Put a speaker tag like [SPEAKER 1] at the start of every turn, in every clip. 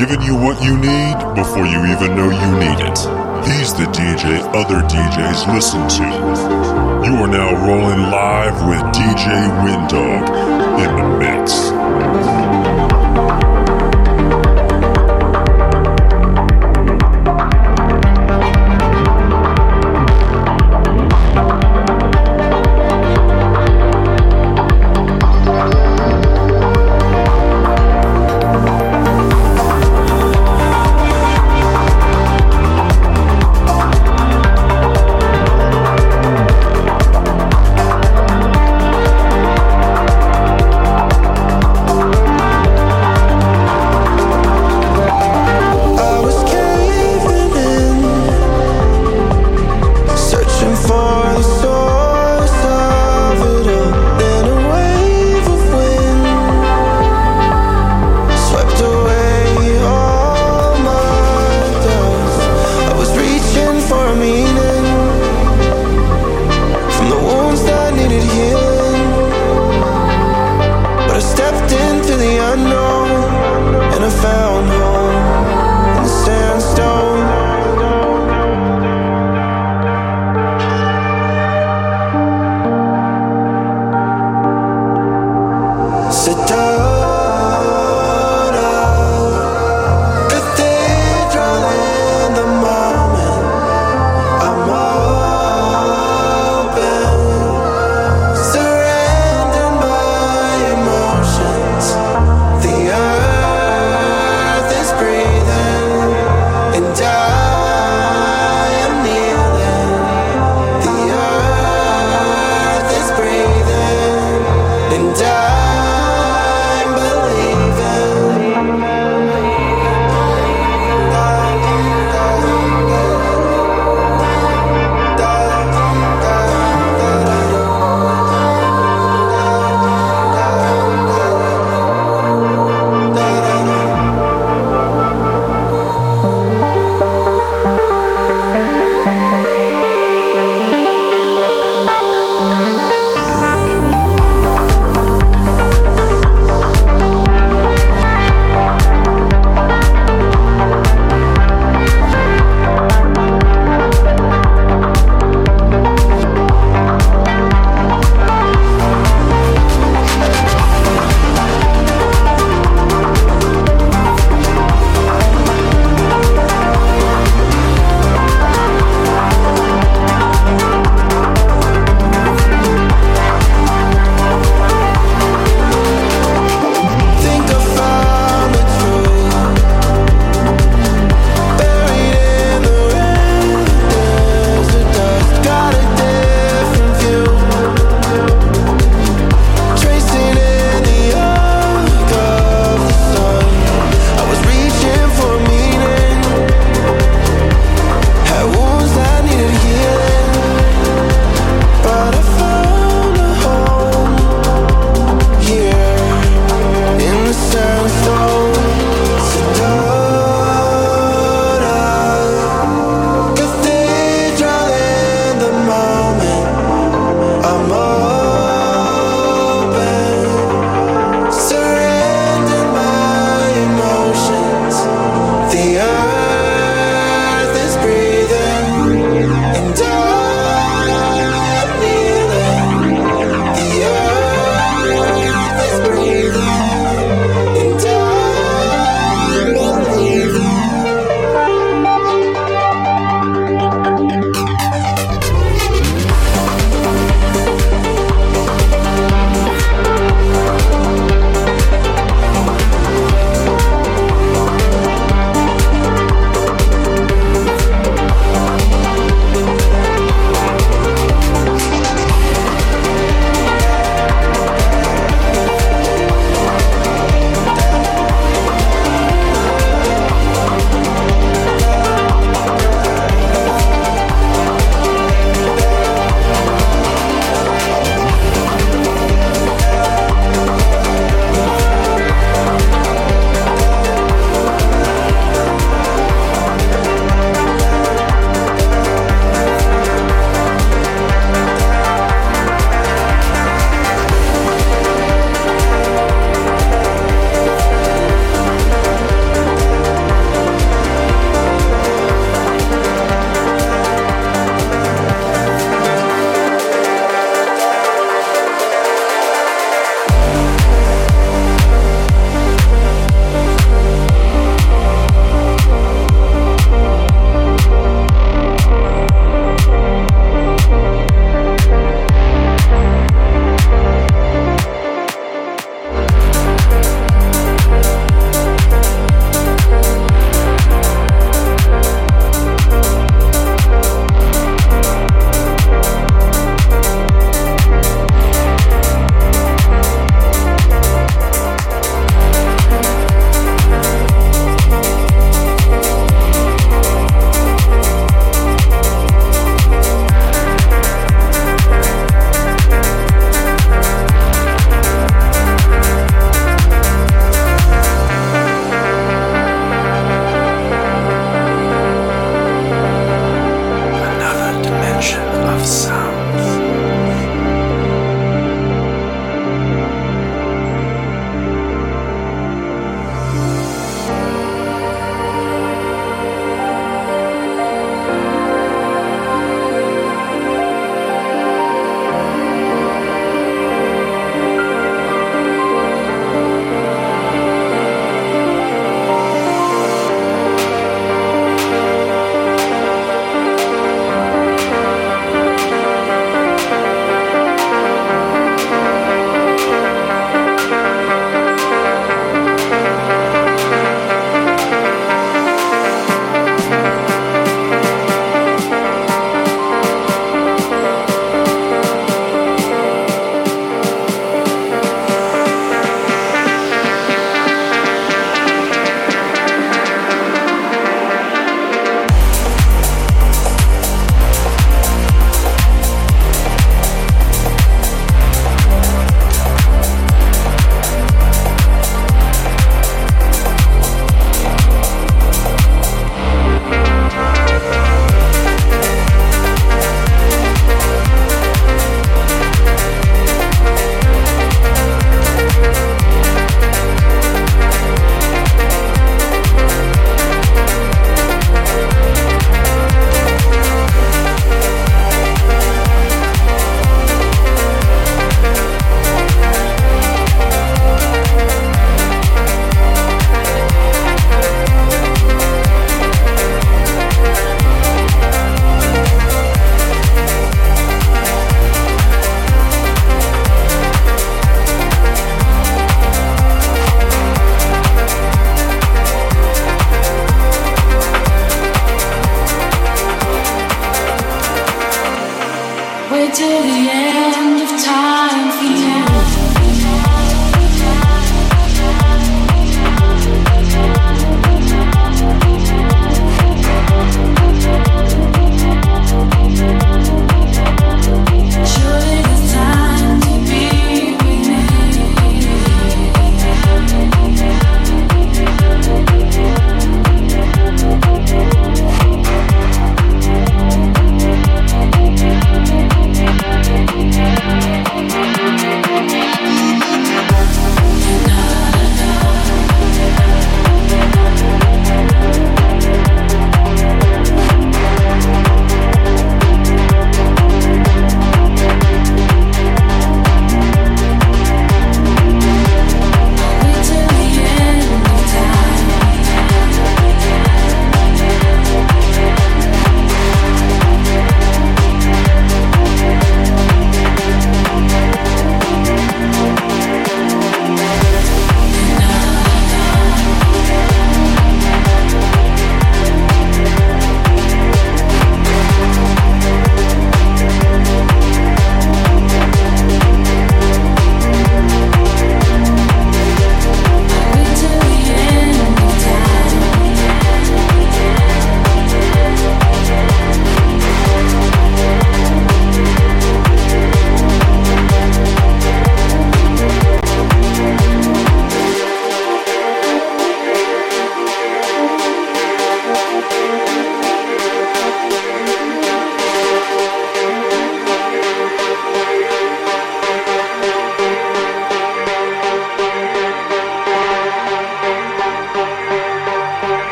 [SPEAKER 1] giving you what you need before you even know you need it. He's the DJ other DJs listen to. You are now rolling live with DJ Windog in the mix.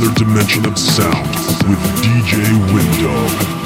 [SPEAKER 2] Another dimension of sound with DJ Windog.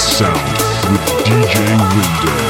[SPEAKER 3] sound with DJ Window.